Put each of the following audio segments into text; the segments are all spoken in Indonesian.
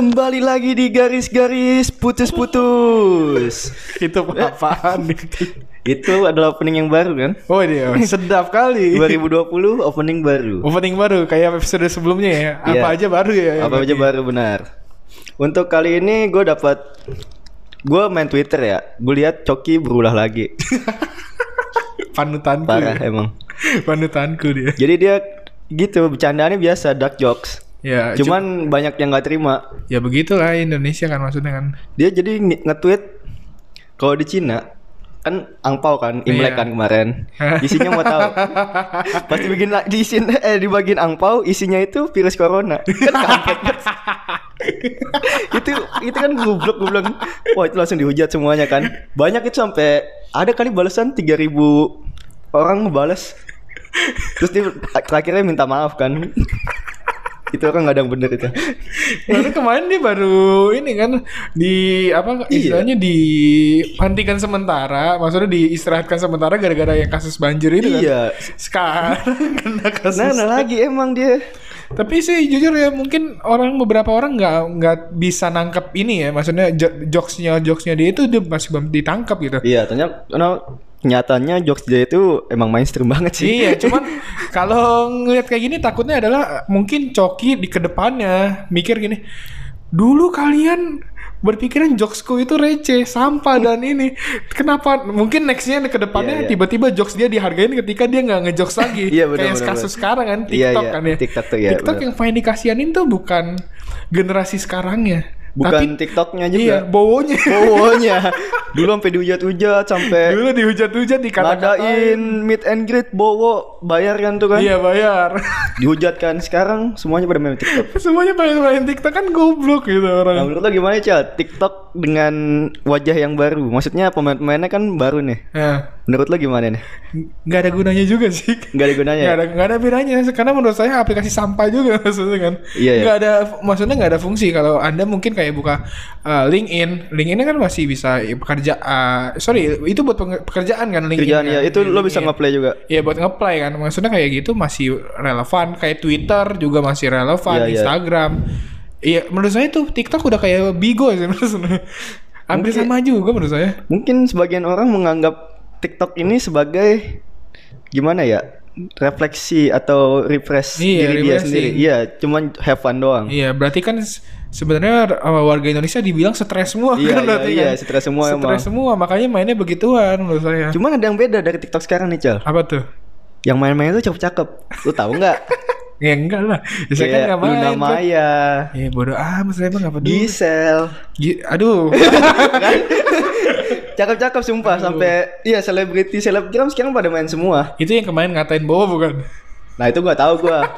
Kembali lagi di garis-garis putus-putus. Itu apaan itu? Adalah opening yang baru kan? Oh dia sedap kali. 2020 opening baru. Opening baru kayak episode sebelumnya ya. Apa Iya. aja baru ya? Apa aja baru benar. Untuk kali ini gue dapat gue main Twitter ya. Gue lihat Coki berulah lagi. Panutanku. Parah ya. emang. Panutanku dia. Jadi dia gitu bercandaannya biasa dark jokes. Ya, Cuman banyak yang nggak terima. cu- ya begitulah Indonesia kan maksudnya kan. Dia jadi nge- nge-tweet kalau di Cina kan angpau kan Imlek Iya. kan kemarin. Isinya mau tahu. Pasti bikin sini eh di bagian angpau isinya itu virus corona. Kan kampret. itu itu kan goblok gue bilang wah itu langsung dihujat semuanya kan. Banyak itu sampai ada kali balasan 3000 orang ngebales. Terus dia terakhirnya minta maaf kan. Itu orang nggak ada yang bener itu. Baru kemarin dia baru ini kan di apa Iya. istilahnya dihentikan sementara, maksudnya diistirahatkan sementara gara-gara yang kasus banjir itu kan. Iya. Sekarang kena kasus. Nah, nah lagi emang dia. Tapi sih jujur ya mungkin orang beberapa orang nggak nggak bisa nangkep ini ya, maksudnya jo- jokesnya jokesnya dia itu dia masih belum ditangkap gitu. Iya, ternyata no, nyatanya jokes dia itu emang mainstream banget sih. Iya, cuman kalau ngeliat kayak gini takutnya adalah mungkin Coki di ke depannya mikir gini, dulu kalian berpikiran jokesku itu receh, sampah dan ini. Kenapa? Mungkin nextnya ke depannya Iya, iya. tiba-tiba jokes dia dihargain ketika dia nggak ngejokes lagi. Iya, benar, Kayak benar, kasus benar. sekarang kan Iya, TikTok iya. kan ya. TikTok tuh, iya, TikTok yang paling dikasihanin tuh bukan generasi sekarangnya, Bukan TikToknya juga. Iya, bowonya. Bowonya. Dulu sampai dihujat-hujat sampai Dulu dihujat-hujat dikata-katain. ngadain meet and greet Bowo bayar kan tuh kan. Iya bayar. Dihujat kan. Sekarang semuanya pada main TikTok. Semuanya pengen main TikTok kan goblok gitu Nah, orang. menurut lo gimana, Cal? TikTok dengan wajah yang baru. Maksudnya pemain-pemainnya kan baru nih. Ya, Menurut lo gimana nih? nggak ada gunanya juga sih. Nggak ada gunanya Nggak ya? ada nggak ada bedanya karena menurut saya aplikasi sampah juga maksudnya kan. Iya, iya. Nggak ada maksudnya nggak ada fungsi kalau anda mungkin kayak buka uh, LinkedIn, LinkedIn kan masih bisa ya, pekerja uh, sorry itu buat pekerjaan kan LinkedIn. Kerjaan kan? ya, itu lo bisa LinkedIn. nge-play juga. Iya buat ngeplay kan maksudnya kayak gitu masih relevan kayak Twitter juga masih relevan iya. Instagram iya menurut saya tuh TikTok udah kayak Bigo sih maksudnya hampir Mungkin- sama juga menurut saya Mungkin sebagian orang menganggap TikTok ini sebagai gimana ya? refleksi atau refresh Iya, diri dia sendiri. Iya, cuman have fun doang. iya berarti kan sebenarnya uh, warga Indonesia dibilang stres semua Iya, kan iya, berarti iya, kan stres semua emang. stres semua makanya mainnya begituan menurut saya Cuman ada yang beda dari TikTok sekarang nih, Cal. apa tuh Yang main-main tuh cakep-cakep. Lu tahu nggak? ya enggak lah ya, saya kan Kayak nggak main Luna kan. Maya, ya bodoh amat saya emang nggak peduli Gisel. Gi- aduh Cakep-cakep sumpah sampai iya selebriti selebgram sekarang pada main semua. itu yang kemarin ngatain Bowo bukan Nah, itu nggak tahu gua.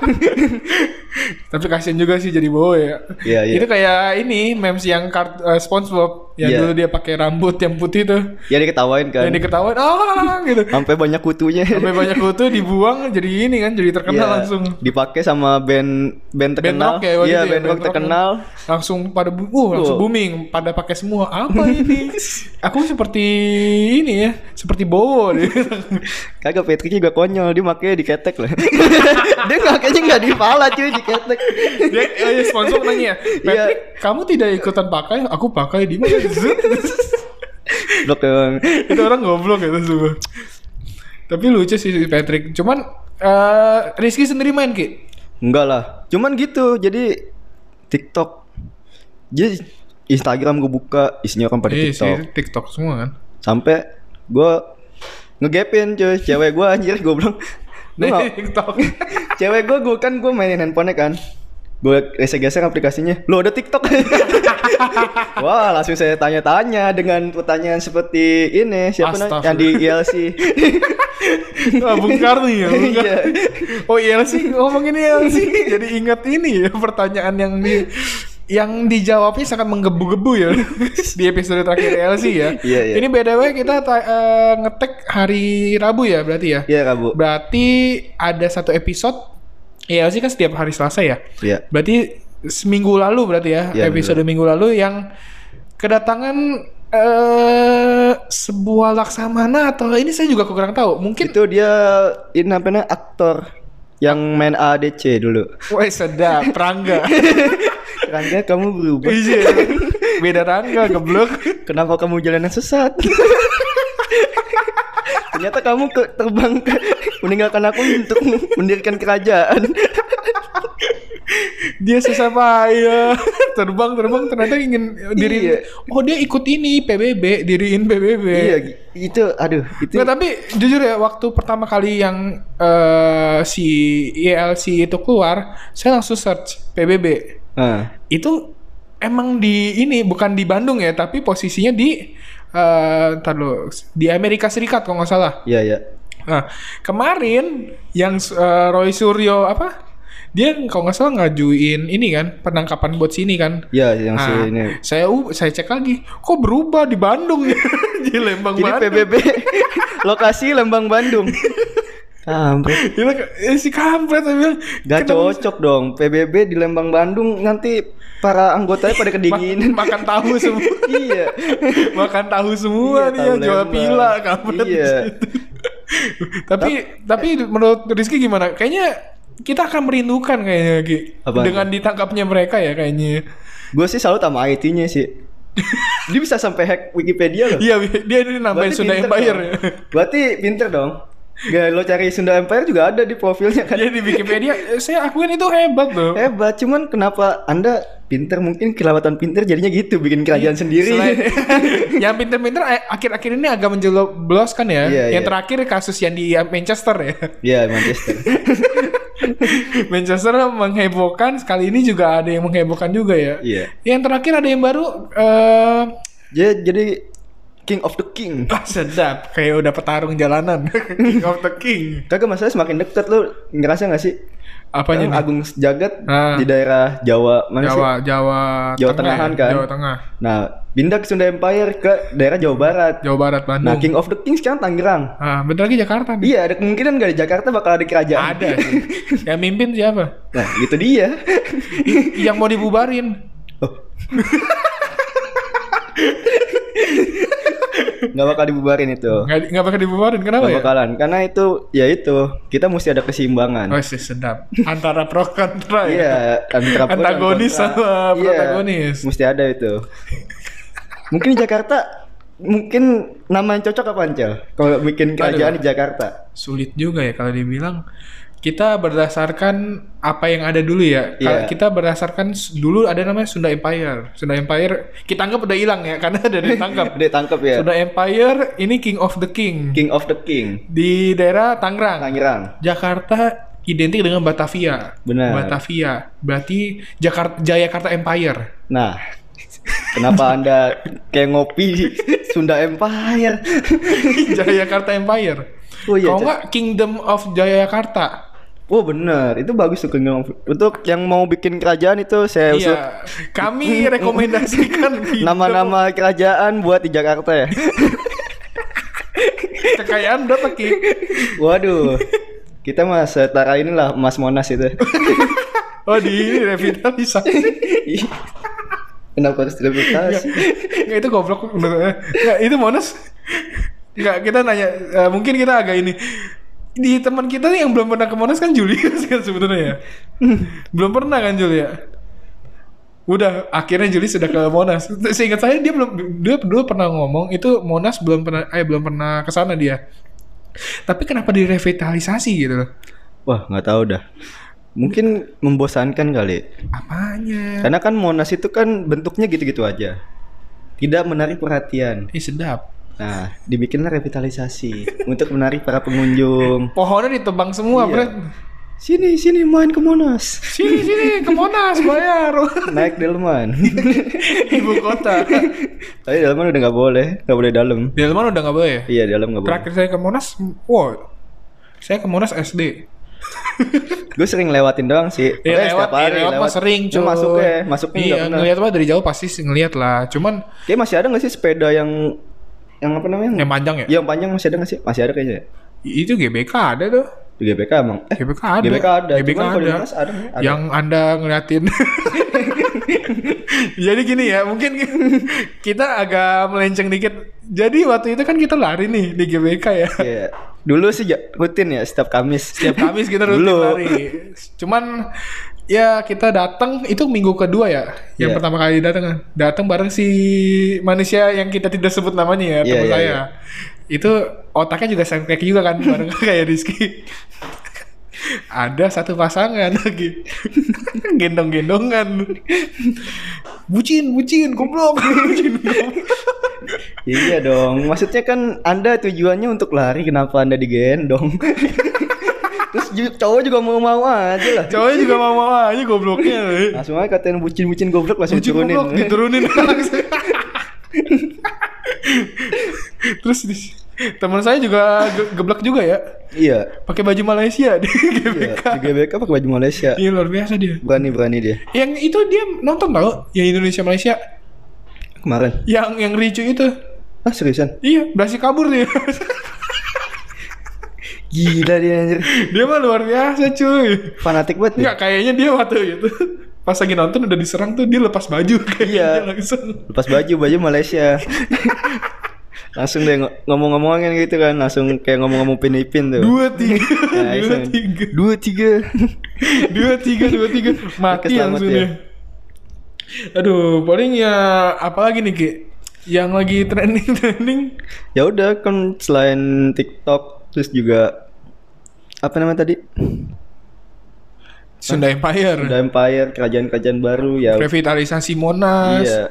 Tapi kasian juga sih jadi Bowo ya. Iya, iya. Itu kayak ini memes yang kart eh, SpongeBob yang Iya. dulu dia pakai rambut yang putih tuh. ya diketawain kan. Yang diketawain ah gitu. Sampai banyak kutunya. Sampai banyak foto dibuang jadi ini kan jadi terkenal Iya, langsung. Dipakai sama band band terkenal. rock ya Iya, ya, band rock band rock terkenal. Langsung pada bu uh, langsung booming, pada pakai semua. Apa ini? Aku seperti ini ya, seperti Bowo deh. Kagak Patrick juga konyol, dia makanya diketek loh. dia kayaknya nggak di pala cuy diketek. dia eh, sponsor nanya, Iya. Patrick, kamu tidak ikutan pakai? Aku pakai di mana? Blok itu orang goblok itu semua. Tapi lucu sih si Patrick. Cuman eh Rizky sendiri main ki. Enggak lah. Cuman gitu. Jadi TikTok. Jadi Instagram gue buka isinya orang pada Iya TikTok. TikTok semua kan. Sampai gue ngegapin cuy cewek gue anjir gue bilang gue Nih, nggak- TikTok. cewek gue gue kan gue mainin handphonenya kan gue geser-geser aplikasinya lo ada TikTok wah langsung saya tanya-tanya dengan pertanyaan seperti ini siapa namanya yang di ILC Ah, Bung Karni ya. Bung Karni. Iya. Oh iya sih ngomongin iya sih. Jadi ingat ini ya pertanyaan yang di yang dijawabnya sangat menggebu-gebu ya di episode terakhir LC ya. Iya, iya. Ini btw kita ta- eh, ngetek hari Rabu ya berarti ya. Iya Rabu Berarti ada satu episode ya sih kan setiap hari Selasa ya. Iya Berarti seminggu lalu berarti ya, Iya, episode minggu lalu yang kedatangan eh sebuah laksamana atau ini saya juga kurang tahu. Mungkin itu dia ini namanya aktor yang main ADC dulu Wah sedap, Prangga. Rangga kamu berubah. Iya. Beda tanggal geblok. Kenapa kamu jalan yang sesat? Ternyata kamu ke terbang ke, meninggalkan aku untuk mendirikan kerajaan. Dia susah payah terbang terbang ternyata ingin diri Iya. oh dia ikut ini PBB diriin PBB iya, itu aduh, itu Nggak, tapi jujur ya waktu pertama kali yang eh, si ILC itu keluar saya langsung search PBB Ah, itu emang di ini bukan di Bandung ya tapi posisinya di eh ntar di Amerika Serikat kalau nggak salah iya ya. Nah, kemarin yang eh, Roy Suryo apa? Dia kalau nggak salah ngajuin ini kan penangkapan buat sini kan. Iya, yang si Nah, ini. saya u- saya cek lagi, kok berubah di Bandung ya? di Lembang Jadi Bandung. PBB lokasi Lembang Bandung. Kampret. Gila, eh, si kampret saya bilang. Gak kenapa cocok dong PBB di Lembang Bandung nanti para anggotanya pada ma- kedinginan. makan tahu semua. iya. makan tahu semua Iya, nih jual pila kampret. Iya. tapi tapi menurut Rizky gimana? Kayaknya kita akan merindukan kayaknya Ki. Apaan? Dengan ditangkapnya mereka ya kayaknya. Gue sih salut sama IT-nya sih. Dia bisa sampai hack Wikipedia loh. Iya, dia ini nambahin Sunda Empire dong. ya. Berarti pinter dong. Gak lo cari Sunda Empire juga ada di profilnya kan. Dia di Wikipedia, eh, saya akuin itu hebat loh. Hebat, cuman kenapa Anda pinter mungkin kelewatan pinter jadinya gitu bikin kerajaan sendiri. Selain, yang pinter-pinter eh, akhir-akhir ini agak menjebloskan ya. Iya, yang iya. terakhir kasus yang di Manchester ya. Iya, Manchester. Manchester menghebohkan, sekali ini juga ada yang menghebohkan juga ya. Iya. Yang terakhir ada yang baru eh Jadi jadi King of the King. ah, sedap kayak udah petarung jalanan. King of the King. Kagak masalah semakin deket lu ngerasa gak sih? Apanya Yang nih? Agung Jagat Ah. di daerah Jawa mana sih? Jawa, Jawa, Jawa Tengah Tengahan ya? kan? Jawa Tengah, Nah, pindah ke Sunda Empire ke daerah Jawa Barat. Jawa Barat, Bandung. Nah, King of the King sekarang Tangerang. Ah, bentar lagi Jakarta nih. Iya, ada kemungkinan gak di Jakarta bakal ada kerajaan. Ada sih. yang mimpin siapa? Nah, gitu dia. yang mau dibubarin. Nggak bakal dibubarin itu. Nggak, nggak bakal dibubarin. Kenapa Nggak ya? bakalan. Karena itu, ya itu. Kita mesti ada keseimbangan. Oh, sih, sedap. Antara pro kontra ya. Iya, antara pro Antagonis kontra. sama Iya, protagonis. Mesti ada itu. Mungkin di Jakarta mungkin nama yang cocok apa Ancel? Kalau bikin kerajaan Aduh. di Jakarta. Sulit juga ya kalau dibilang. Kita berdasarkan apa yang ada dulu ya. Iya. Kita berdasarkan dulu ada namanya Sunda Empire. Sunda Empire kita anggap udah hilang ya karena ada ditangkap. Dia tangkap ya. Sunda Empire ini King of the King King of the King. di daerah Tangerang. Tangerang. Jakarta identik dengan Batavia. Benar. Batavia. Berarti Jakarta Jayakarta Empire. Nah, kenapa Anda kayak ngopi Sunda Empire? Jayakarta Empire. Oh iya, Kalau nggak Kingdom of Jayakarta. Oh bener, itu bagus tuh of- Untuk yang mau bikin kerajaan itu saya usul Iya. Kami rekomendasikan nama-nama kerajaan buat di Jakarta ya. kekayaan berapa Ki? Waduh. Kita mah setara inilah Mas Monas itu. Oh di revitalisasi. Kenapa harus direputasi? Nggak itu goblok Nggak itu Monas. Nggak kita nanya eh, mungkin kita agak ini di teman kita nih yang belum pernah ke Monas kan Julius kan sebenarnya ya. belum pernah kan Julia? Udah akhirnya Juli sudah ke Monas. Seingat saya dia belum dia dulu pernah ngomong itu Monas belum pernah eh belum pernah ke sana dia. Tapi kenapa direvitalisasi gitu loh? Wah nggak tahu dah. Mungkin membosankan kali. Apanya? Karena kan Monas itu kan bentuknya gitu-gitu aja. Tidak menarik perhatian. Ih sedap. Nah, dibikinlah revitalisasi untuk menarik para pengunjung. Pohonnya ditebang semua, Iya. Bret. Sini, sini main ke Monas. Sini sini ke Monas bayar. Naik delman. Ibu kota. Tapi delman udah nggak boleh, nggak boleh dalam. Delman udah nggak boleh ya? Iya, dalam nggak boleh. Terakhir saya ke Monas, wow. Saya ke Monas SD. Gue sering lewatin doang sih. Ya, lewat, setiap hari ya, lewat, mah sering, Cuma cuy. masuknya, masuknya iya, ngeliat mah dari jauh pasti ngeliat lah. Cuman Kayak masih ada nggak sih sepeda yang yang apa namanya? yang panjang ya? Yang panjang masih ada nggak sih? Masih ada kayaknya. ya? Itu GBK ada tuh. Di GBK emang. Eh, GBK ada. GBK ada. GBK Cuman ada. Ada? Ada. Yang anda ngeliatin. Jadi gini ya, mungkin kita agak melenceng dikit. Jadi waktu itu kan kita lari nih di GBK ya. Iya. Dulu sih rutin ya setiap Kamis. Setiap Kamis kita rutin Dulu. lari. Cuman ya kita datang itu minggu kedua ya yang Iya. pertama kali datang kan datang bareng si manusia yang kita tidak sebut namanya ya Iya, teman iya, saya iya. itu otaknya juga kayak juga kan bareng kayak Rizky ada satu pasangan lagi gendong-gendongan bucin bucin goblok bucin goblok. Iya dong. Maksudnya kan Anda tujuannya untuk lari, kenapa Anda digendong? Terus cowok juga mau-mau aja lah. cowoknya juga mau mau aja gobloknya Langsung aja katain bucin-bucin goblok langsung bucin turunin. goblok diturunin langsung. terus di- teman saya juga ge- geblek juga ya iya. pakai baju Malaysia di Iya, GBK. di GBK pakai baju Malaysia. Iya luar biasa dia. Berani-berani dia. Yang itu dia nonton tau yang Indonesia Malaysia Kemarin. yang yang ricu itu. Ah, seriusan? Iya, berhasil kabur dia. Gila dia anjir. dia mah luar biasa cuy. Fanatik banget. Enggak kayaknya dia waktu itu pas lagi nonton udah diserang tuh dia lepas baju kayaknya Iya. langsung. Lepas baju, baju Malaysia. langsung deh ng- ngomong-ngomongin gitu kan langsung kayak ngomong-ngomong pinipin tuh Dua tiga, Nah, dua tiga, dua tiga dua tiga, dua tiga, mati langsung ya. dia. Aduh, paling ya apalagi nih Ki? Yang lagi trending trending ya udah kan selain TikTok terus juga apa namanya tadi Sunda Empire, Udah Empire kerajaan-kerajaan baru ya revitalisasi Monas. iya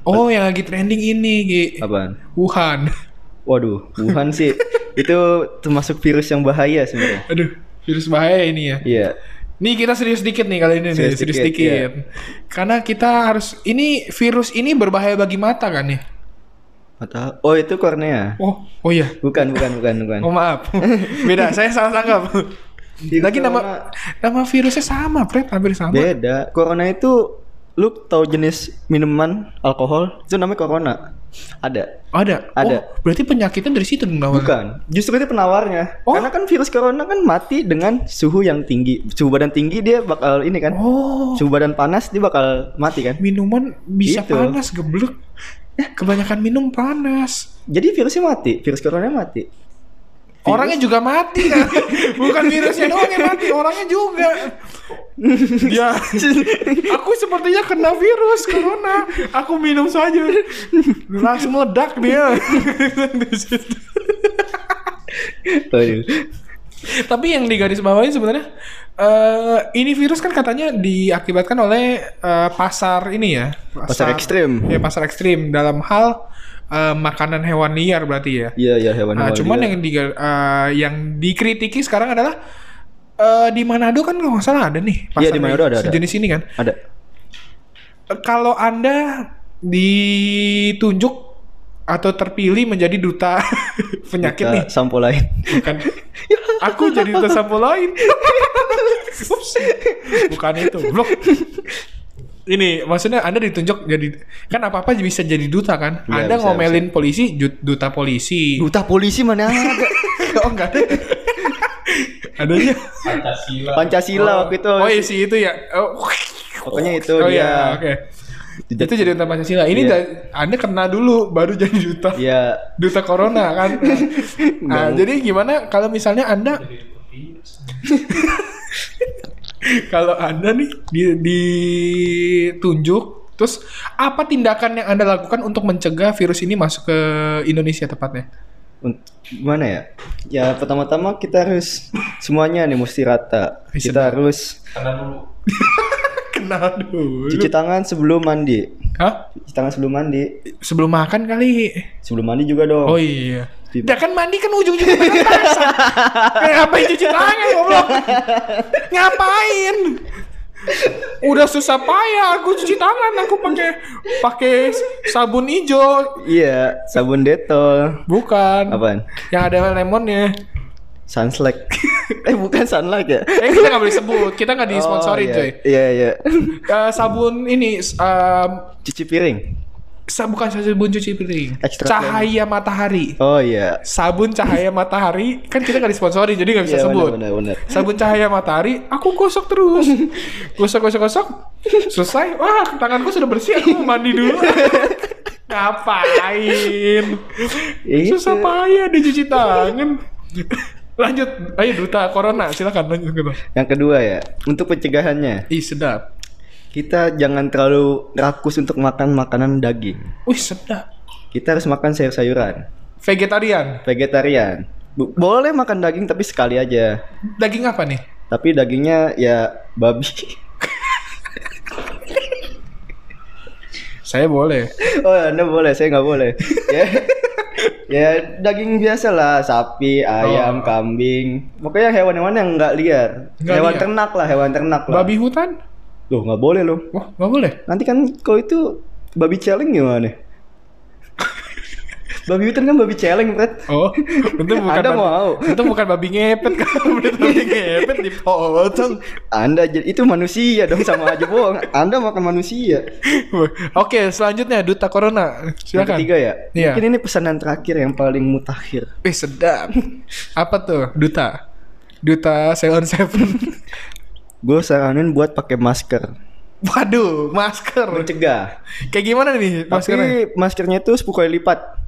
Oh, yang lagi trending ini, Ki. apaan Wuhan. waduh Wuhan sih itu termasuk virus yang bahaya sebenarnya Aduh, virus bahaya ini ya. iya Nih kita serius dikit nih kali ini nih, Serius serius dikit, dikit. Karena kita harus ini virus ini berbahaya bagi mata kan ya? Mata oh itu kornea Oh, oh iya. bukan bukan bukan bukan Oh maaf. Beda, saya salah tangkap. Lagi nama nama virusnya sama, Fred, hampir sama. beda corona itu lu tahu jenis minuman alkohol itu namanya corona ada Ada. Ada. Oh, berarti penyakitnya dari situ dong awalnya. Bukan, justru itu penawarnya. Oh. Karena kan virus corona kan mati dengan suhu yang tinggi. Suhu badan tinggi dia bakal ini kan. Oh, Suhu badan panas dia bakal mati kan. minuman bisa Gitu. panas geblek. Kebanyakan minum panas. Jadi virusnya mati, virus corona mati. Orangnya juga mati kan. Bukan virusnya doang yang mati, orangnya juga. Ya, aku sepertinya kena virus corona. Aku minum saja, langsung meledak dia. Tapi yang digaris bawahi sebenarnya eh ini virus kan katanya diakibatkan oleh eh, pasar ini ya. Pasar ekstrim. Ya pasar ekstrim dalam hal eh, makanan hewan liar berarti ya. Iya iya hewan-hewan. Nah, cuman liar. yang di, eh, yang dikritiki sekarang adalah eh, di Manado kan kalau nggak salah ada nih Iya, di Manado ada, ada. sejenis ini kan. ada. Kalau anda ditunjuk atau terpilih menjadi duta penyakit Kita nih, sampo lain. bukan? Aku jadi duta sampo lain. Ups. bukan itu, blok. Ini maksudnya Anda ditunjuk jadi kan apa apa bisa jadi duta kan? Iya, anda bisa, ngomelin polisi, ju- duta polisi. Duta polisi mana ada? oh enggak ada. Adanya. Pancasila. Pancasila waktu itu. Oh iya sih itu ya. Oh, Pokoknya itu oh dia. iya, oke. Itu jadi duta Pancasila. Ini da- Anda kena dulu baru jadi duta. Iya. Duta Corona kan. nah, Nggak jadi gimana kalau misalnya Anda kalau Anda nih di, ditunjuk terus apa tindakan yang Anda lakukan untuk mencegah virus ini masuk ke Indonesia tepatnya? Gimana ya? Ya pertama-tama kita harus semuanya nih mesti rata. Kita harus Karena dulu Kenal dulu. cuci tangan sebelum mandi. Hah? Cuci tangan sebelum mandi. Sebelum makan kali. Sebelum mandi juga dong. Oh iya. Ya kan mandi kan ujung-ujungnya basah. Kayak ngapain cuci tangan goblok? Ngapain? Udah susah payah aku cuci tangan aku pakai pakai sabun hijau. Iya, sabun detol. Bukan. Apaan? Yang ada lemonnya. Sunlight. eh bukan sunlight ya? Eh kita nggak boleh sebut. Kita nggak disponsorin Oh, coy. iya. Iya, iya. Eh, sabun ini um, Cuci piring. sa- bukan sabun cuci piring. Extra Cahaya matahari. Oh iya. Sabun cahaya matahari kan kita nggak disponsorin jadi nggak bisa Iya, sebut. benar, benar, benar. sabun cahaya matahari aku gosok terus gosok gosok gosok selesai wah tanganku sudah bersih aku mau mandi dulu ngapain Itu. susah payah dicuci tangan Lanjut, ayo duta corona, silakan lanjut gitu. Yang kedua ya, untuk pencegahannya, Ih sedap. kita jangan terlalu rakus untuk makan makanan daging. Wih sedap. Kita harus makan sayur-sayuran, Vegetarian. vegetarian. Bu- boleh makan daging tapi sekali aja. Daging apa nih? Tapi dagingnya ya babi. Saya boleh. oh, Anda boleh, saya nggak boleh. ya. ya daging biasa lah, sapi, ayam, Oh. kambing. Pokoknya hewan-hewan yang nggak liar. Nggak hewan liar. ternak lah, hewan ternak lah. Babi hutan? Loh, nggak boleh loh. Wah, nggak boleh. Nanti kan kau itu babi celeng gimana? Babi hutan kan babi celeng, Fred. Oh, itu bukan Anda babi, mau? Itu bukan babi ngepet kan? Babi ngepet dipotong. Anda itu manusia dong sama aja bohong. Anda makan manusia. Oke, selanjutnya duta corona. Yang Silakan. ketiga ya. Iya. Mungkin ini pesanan terakhir yang paling mutakhir. Eh sedap. Apa tuh? Duta. Duta Seon Seven. Gue saranin buat pakai masker. Waduh, masker. Mencegah. Kayak gimana nih maskernya? Tapi maskernya itu 10 kali lipat.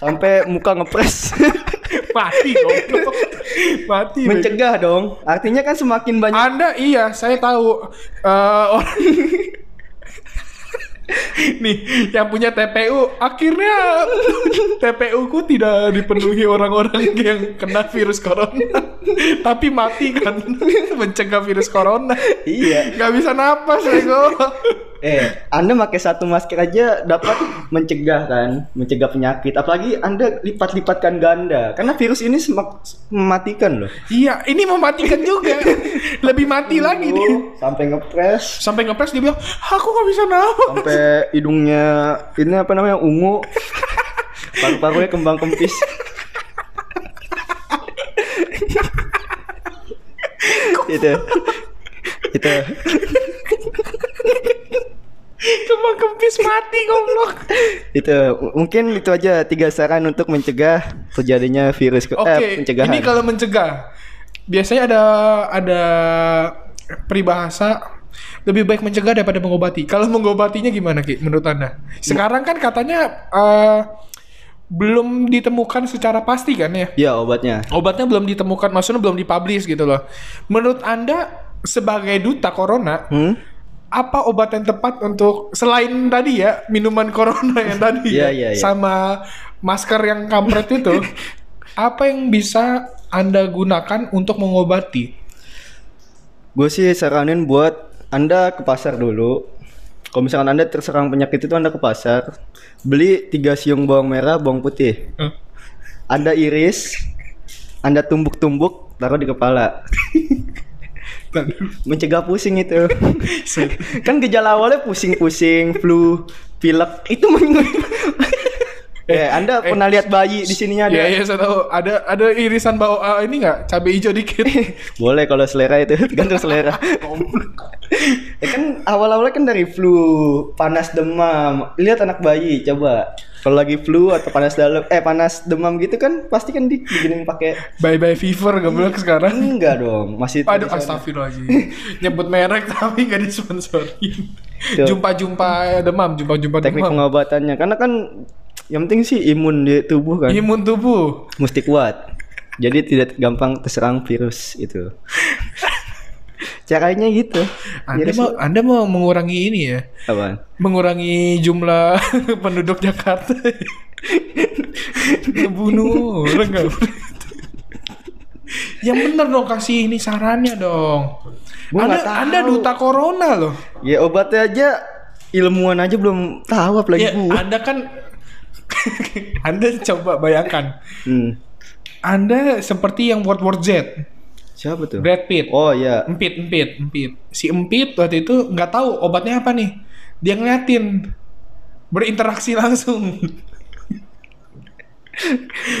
Sampai muka ngepres. Mati goblok. Mati. Mencegah dong. Artinya kan semakin banyak Anda iya, saya tahu Eh, orang Nih, yang punya TPU akhirnya TPU ku tidak dipenuhi orang-orang yang kena virus corona. Tapi mati kan mencegah virus corona. Iya. Gak bisa napas, Bego. Eh, Anda pakai satu masker aja dapat mencegah kan, mencegah penyakit. Apalagi Anda lipat-lipatkan ganda. Karena virus ini semak- mematikan loh. Iya, ini mematikan juga. Lebih mati lagi nih. Sampai ngepres, Sampai ngepres dia bilang, aku gak bisa napas. sampai hidungnya ini apa namanya ungu. Paru-parunya kembang kempis. itu itu Kembang kempis mati goblok. itu mungkin itu aja tiga saran untuk mencegah terjadinya virus ke- Oke, eh, pencegahan ini kalau mencegah, biasanya ada ada peribahasa lebih baik mencegah daripada mengobati. Kalau mengobatinya gimana Ki menurut Anda? Sekarang kan katanya eh, belum ditemukan secara pasti kan ya? ya obatnya Obatnya belum ditemukan, maksudnya belum dipublish gitu loh. Menurut Anda sebagai duta corona, hmm? Apa obat yang tepat untuk selain tadi ya minuman corona yang tadi Iya, ya, iya, iya. sama masker yang kampret itu apa yang bisa anda gunakan untuk mengobati? Gue sih saranin buat anda ke pasar dulu. Kalau misalkan anda terserang penyakit itu anda ke pasar beli tiga siung bawang merah bawang putih. Eh, anda iris anda tumbuk-tumbuk taruh di kepala mencegah pusing itu. Kan gejala awalnya pusing-pusing flu pilek. Itu eh anda pernah lihat bayi di sininya ada? Iya iya saya tahu. Ada ada irisan bau ah, ini nggak? Cabai hijau dikit. Boleh kalau selera itu tergantung selera. Ya kan awal-awalnya kan dari flu panas demam. Lihat anak bayi coba. Kalau lagi flu atau panas dalam eh panas demam gitu kan pasti kan di diginin pakai bye bye fever goblok sekarang. enggak dong masih Aduh astagfirullahaladzim. Nyebut merek tapi gak disponsorin. Jumpa-jumpa demam Jumpa-jumpa teknik demam. pengobatannya karena kan yang penting sih imun di tubuh kan. Imun tubuh. Mesti kuat. Jadi tidak gampang terserang virus itu. Caranya gitu. Anda Virus- mau Anda mau mengurangi ini ya? Apaan? mengurangi jumlah penduduk Jakarta. Ngebunuh orang nggak boleh. yang bener dong kasih ini sarannya dong. Gua anda, anda duta corona loh. Ya obatnya aja ilmuwan aja belum tahu apalagi ya, gua. Anda kan anda coba bayangkan hmm. anda seperti yang World War Z siapa tuh Brad Pitt oh ya Empit, empit, empit. Si empit waktu itu nggak tahu obatnya apa nih. Dia ngeliatin berinteraksi langsung.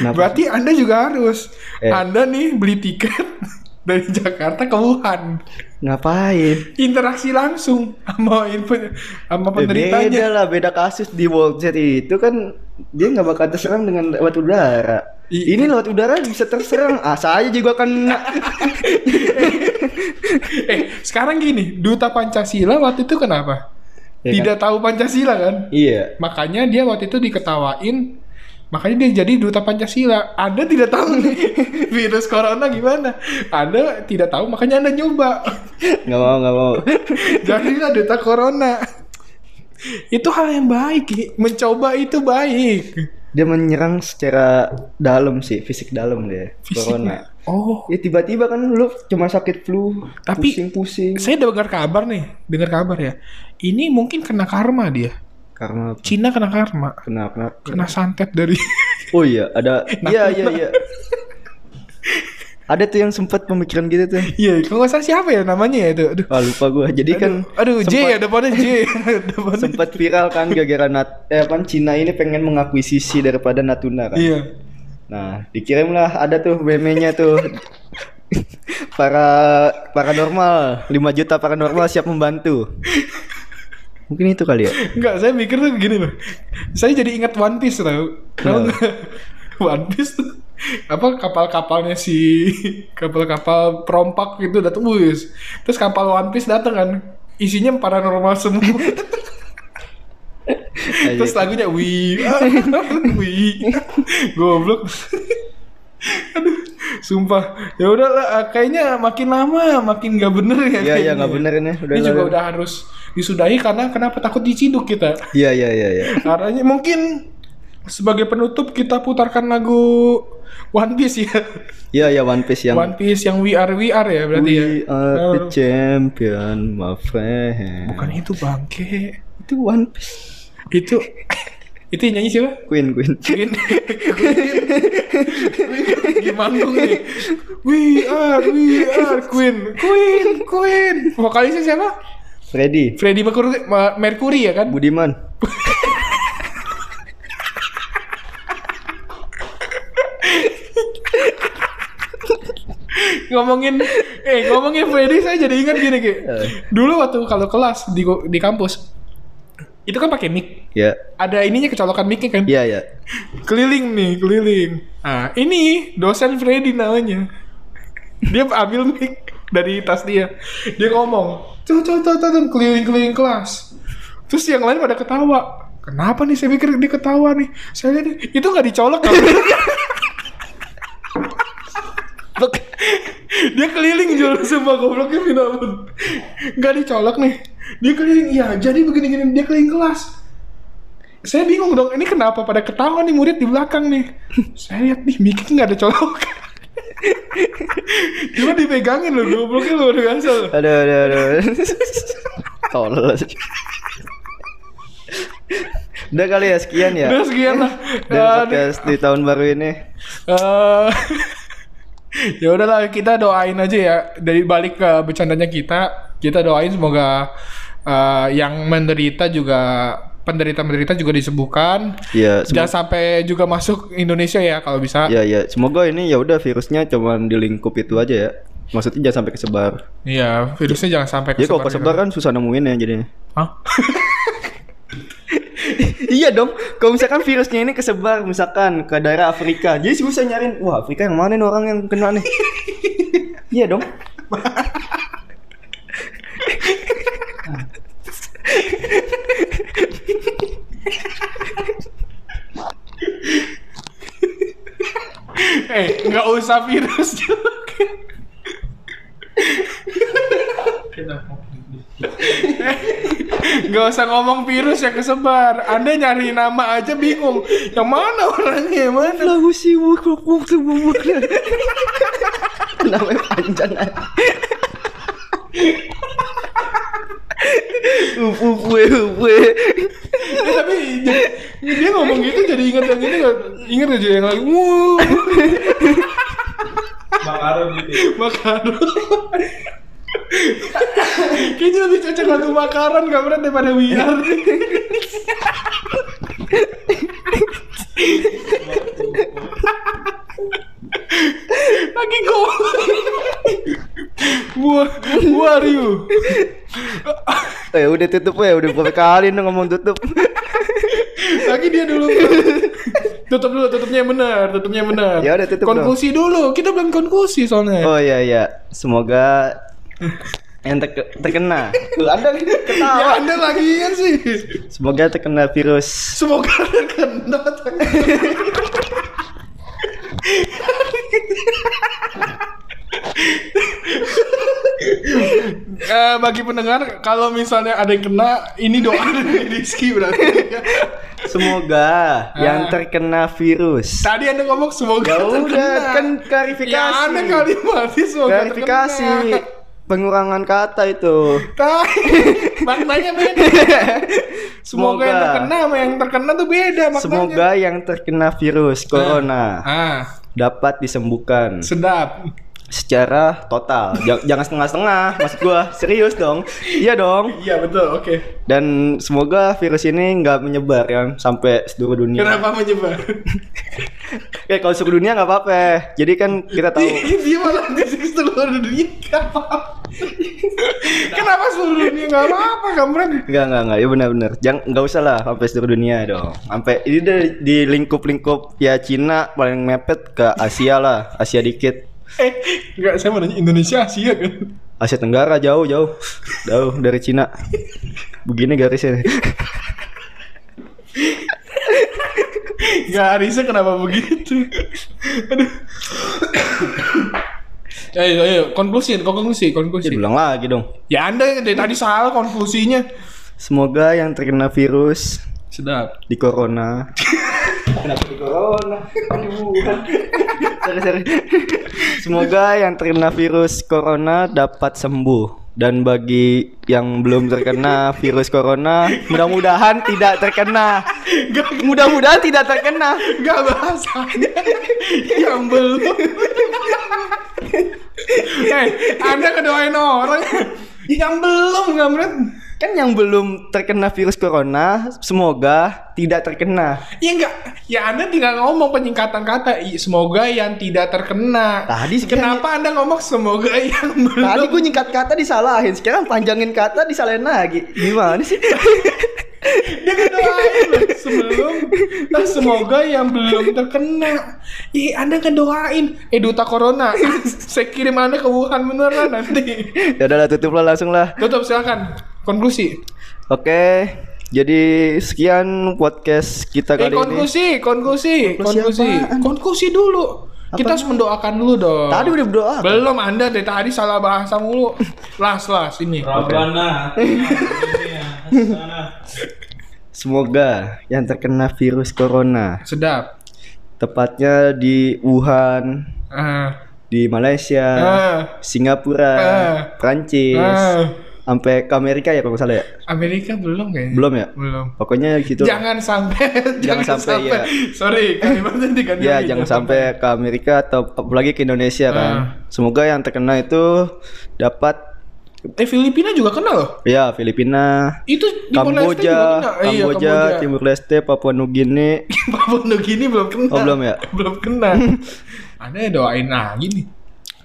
Kenapa? Berarti Anda juga harus. Eh. Anda nih beli tiket dari Jakarta ke Wuhan. ngapain Interaksi langsung sama info sama Eh, beda penderitanya. lah beda kasus di World Z itu kan dia nggak bakal terserang dengan lewat udara I- ini lewat udara bisa terserang ah saya juga kan eh, sekarang gini, duta Pancasila waktu itu kenapa? Ya kan? Tidak tahu Pancasila kan? iya Makanya dia waktu itu diketawain Makanya dia jadi duta Pancasila. Anda tidak tahu nih virus corona gimana. Anda tidak tahu, makanya Anda nyoba. Nggak mau, nggak mau. Jadilah duta corona. Itu hal yang baik. Mencoba itu baik. Dia menyerang secara dalam sih, fisik dalam dia. Corona. Oh, Ya tiba-tiba kan lu cuma sakit flu, Tapi- pusing-pusing. saya dengar kabar nih, dengar kabar ya. Ini mungkin kena karma dia. Karena apa? Cina kena karma. Kenapa? kenapa? Kena santet dari Oh iya, ada. Iya, iya, iya. Ada tuh yang sempat pemikiran gitu tuh. Iya, kalau nggak salah siapa ya namanya ya itu? Aduh. Wah lupa gua. Jadi kan Aduh, J ya depannya J. depannya. sempat viral kan gara-gara Nat eh apa Cina ini pengen mengakuisisi daripada Natuna kan. Iya. Nah, dikirimlah ada tuh meme-nya tuh. para paranormal 5 juta paranormal siap membantu. Mungkin itu kali ya. Enggak, saya mikir tuh gini loh. Saya jadi ingat One Piece tau. Tahu nggak? One Piece tuh apa kapal-kapalnya si kapal-kapal perompak gitu datang wis. Terus kapal One Piece datang kan. Isinya paranormal semua. Terus lagunya wi wi goblok. Aduh, sumpah. Ya udahlah, kayaknya makin lama makin nggak bener ya. Iya, iya kayaknya. nggak bener ini. Udah Ini juga udah harus disudahi karena kenapa takut diciduk kita. Iya, iya, iya, iya. Caranya mungkin sebagai penutup kita putarkan lagu One Piece ya. Iya, iya One Piece yang One Piece yang We Are We Are ya berarti ya. We are the Oh, champion, my friend. bukan itu bangke. Itu One Piece. Itu itu yang nyanyi siapa? Queen, Queen. Queen. Gimana nih? We are, we are Queen, Queen, Queen. Vokalisnya siapa? Freddy, Freddie Mercury, Mercury ya kan? Budiman. ngomongin eh ngomongin Freddy saya jadi ingat gini Ki. Eh. Dulu waktu kalau kelas di di kampus itu kan pakai mic. Ya, Ada ininya kecolokan mic kan. iya, iya. Keliling nih, keliling. Ah, ini dosen Freddy namanya. Dia ambil mic dari tas dia. Dia ngomong, "Tuh, tuh, tuh, tuh, keliling-keliling kelas." Terus yang lain pada ketawa. Kenapa nih saya pikir dia ketawa nih? Saya lihat itu nggak dicolok kan? dia keliling jual semua gobloknya minta ampun. Nggak dicolok nih. Dia keliling iya. Jadi begini gini dia keliling kelas. Saya bingung dong ini kenapa pada ketawa nih murid di belakang nih? Saya lihat nih mikir nggak ada colok. Cuma dipegangin loh gobloknya luar biasa loh. Aduh, aduh, aduh. Tolol. Udah kali ya sekian ya. udah sekian lah. Dan podcast di tahun baru ini. Eh, ya udahlah kita doain aja ya dari balik ke bercandanya kita kita doain semoga eh, yang menderita juga penderita-penderita juga disembuhkan Ya, semoga, jangan sampai juga masuk Indonesia ya kalau bisa ya, ya. Semoga ini ya udah virusnya cuman di lingkup itu aja ya. Maksudnya jangan sampai kesebar. iya virusnya jangan sampai Ya kalau kesebar kesebar kan susah nemuin ya jadinya. Hah? iya dong. Kalau misalkan virusnya ini kesebar misalkan ke daerah Afrika, jadi susah nyariin. Wah Afrika yang mana nih orang yang kena nih? iya dong. eh nggak usah virus juga Gak usah ngomong virus yang kesebar Anda nyari nama aja bingung Yang mana orangnya yang mana Lagu sih bukuk semua. Namanya panjang aja. Up up we up we. Eh, tapi jadi- dia ngomong gitu jadi ingat yang ini nggak ingat aja yang lagi wuh Makaron gitu. makaron kayaknya lebih cocok lagu makaron gak berat daripada wiar lagi kok buah buah Ryu Eh udah tutup ya, udah berapa kali nih ngomong tutup. lagi dia dulu. Tutup dulu tutupnya yang benar tutupnya yang benar. Ya udah, tutup konklusi dulu kita belum konklusi soalnya. Oh iya iya, semoga yang ter- terkena. Anda Ya ketawa. anda lagi kan sih. Semoga terkena virus. Semoga anda kena. Eh, bagi pendengar, kalau misalnya ada yang kena, ini doa dari Rizky berarti. Semoga yang Ah. terkena virus. Tadi anda ngomong semoga Ya udah, terkena. kan klarifikasi. Ya anda kalimatnya semoga Klarifikasi. terkena. Pengurangan kata itu. Maknanya beda. Semoga yang terkena sama yang terkena tuh beda maknanya. Semoga yang terkena virus corona Ah, dapat disembuhkan sedap. Secara total. Ja- Jangan setengah-setengah, maksud gua. Serius dong. Iya dong. Iya betul, oke. Dan semoga virus ini nggak menyebar ya sampai seluruh dunia. Kenapa menyebar? Kayak kalau seluruh dunia nggak apa-apa. Jadi kan kita tahu. Dia malah di seluruh dunia nggak apa-apa. Kenapa seluruh dunia nggak apa-apa, Kamran? Enggak, enggak, enggak. Ya benar-benar. Jangan enggak usah lah sampai seluruh dunia dong. Sampai ini di, di lingkup-lingkup ya Cina paling mepet ke Asia lah, Asia dikit. Eh, nggak saya mau nanya Indonesia Asia kan? Asia Tenggara jauh jauh jauh dari Cina. Begini garisnya. Arisa kenapa begitu? Aduh. Ayo, ayo, konklusi, konklusi, konklusi. Bilang lagi dong. Ya Anda dari tadi salah konklusinya. Semoga yang terkena virus Sedap. di corona. Kenapa di corona? sorry, sorry. Semoga yang terkena virus corona dapat sembuh. Dan bagi yang belum terkena virus corona, mudah-mudahan tidak terkena. Mudah-mudahan tidak terkena. Gak bahasanya yang belum. Eh, Anda kedoain orang yang belum Kamran. Kan yang belum terkena virus corona, semoga tidak terkena. Ya enggak, ya Anda tinggal ngomong penyingkatan kata. Semoga yang tidak terkena. Tadi Kenapa Anda ngomong semoga yang belum? Tadi gue nyingkat kata disalahin, sekarang panjangin kata disalahin lagi. Gimana sih? Dia ngedoain loh sebelum nah, semoga yang belum terkena. Ih, Anda ngedoain eh duta corona. Saya kirim Anda ke Wuhan beneran nanti. ya udahlah tutup lah langsung lah. Tutup silakan. Konklusi. Oke, jadi sekian podcast kita Eh kali ini. konklusi, konklusi, Konklusi konklusi. apaan? Konklusi dulu. Kita harus mendoakan dulu dong. Tadi udah berdoa. Belum Anda dari tadi salah bahasa mulu. Las las ini. Rabbana Semoga yang terkena virus corona, Sedap. tepatnya di Wuhan, Ah. di Malaysia, Ah. Singapura, Ah. Prancis, Ah. Sampai ke Amerika ya kalau nggak salah ya. Amerika belum kayaknya. Belum ya? Belum. Pokoknya gitu. Jangan sampai Jangan sampai, ya. Sorry, kalimatnya diganti. Ya, jangan sampai ke Amerika atau apalagi ke Indonesia kan. Ah. Semoga yang terkena itu dapat Eh Filipina juga kena loh. ya Filipina, Itu di Timor Leste juga Kamboja. Eh, iya, Kamboja, Timur Leste, Papua Nugini. Papua Nugini belum kena. Oh, belum ya? belum kena. Anda doain lagi nih.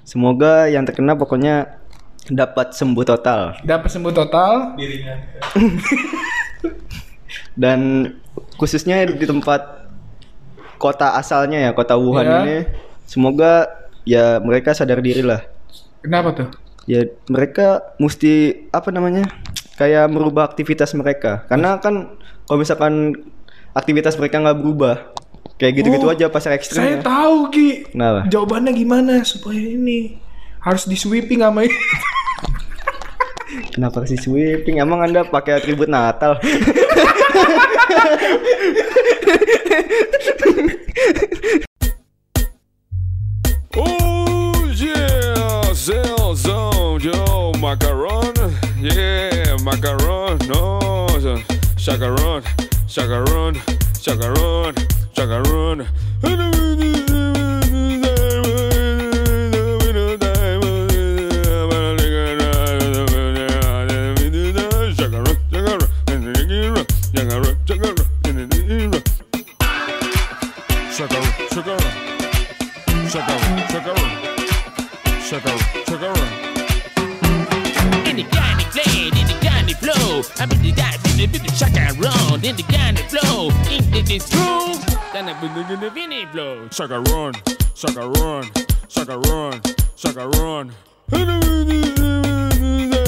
Semoga yang terkena pokoknya dapat sembuh total Dapat sembuh total. dirinya dan khususnya di tempat kota asalnya ya kota Wuhan Ya. ini semoga ya mereka sadar diri lah Kenapa tuh? ya mereka mesti apa namanya kayak merubah aktivitas mereka karena kan kalau misalkan aktivitas mereka nggak berubah kayak gitu-gitu Oh, aja pasar Saya ekstrimnya tahu Ki. Kenapa? Jawabannya gimana supaya ini harus di sweeping sama ini. kenapa sih sweeping emang anda pakai atribut Natal Oh yeah, Zell Zone, yo, macaron, yeah, macaron, no, chacaron, chacaron, chacaron, chacaron. Chacaron, in the kind of flow, into this room. Then I begin flow. Sucker run, sucker run, sucker run, sucker run.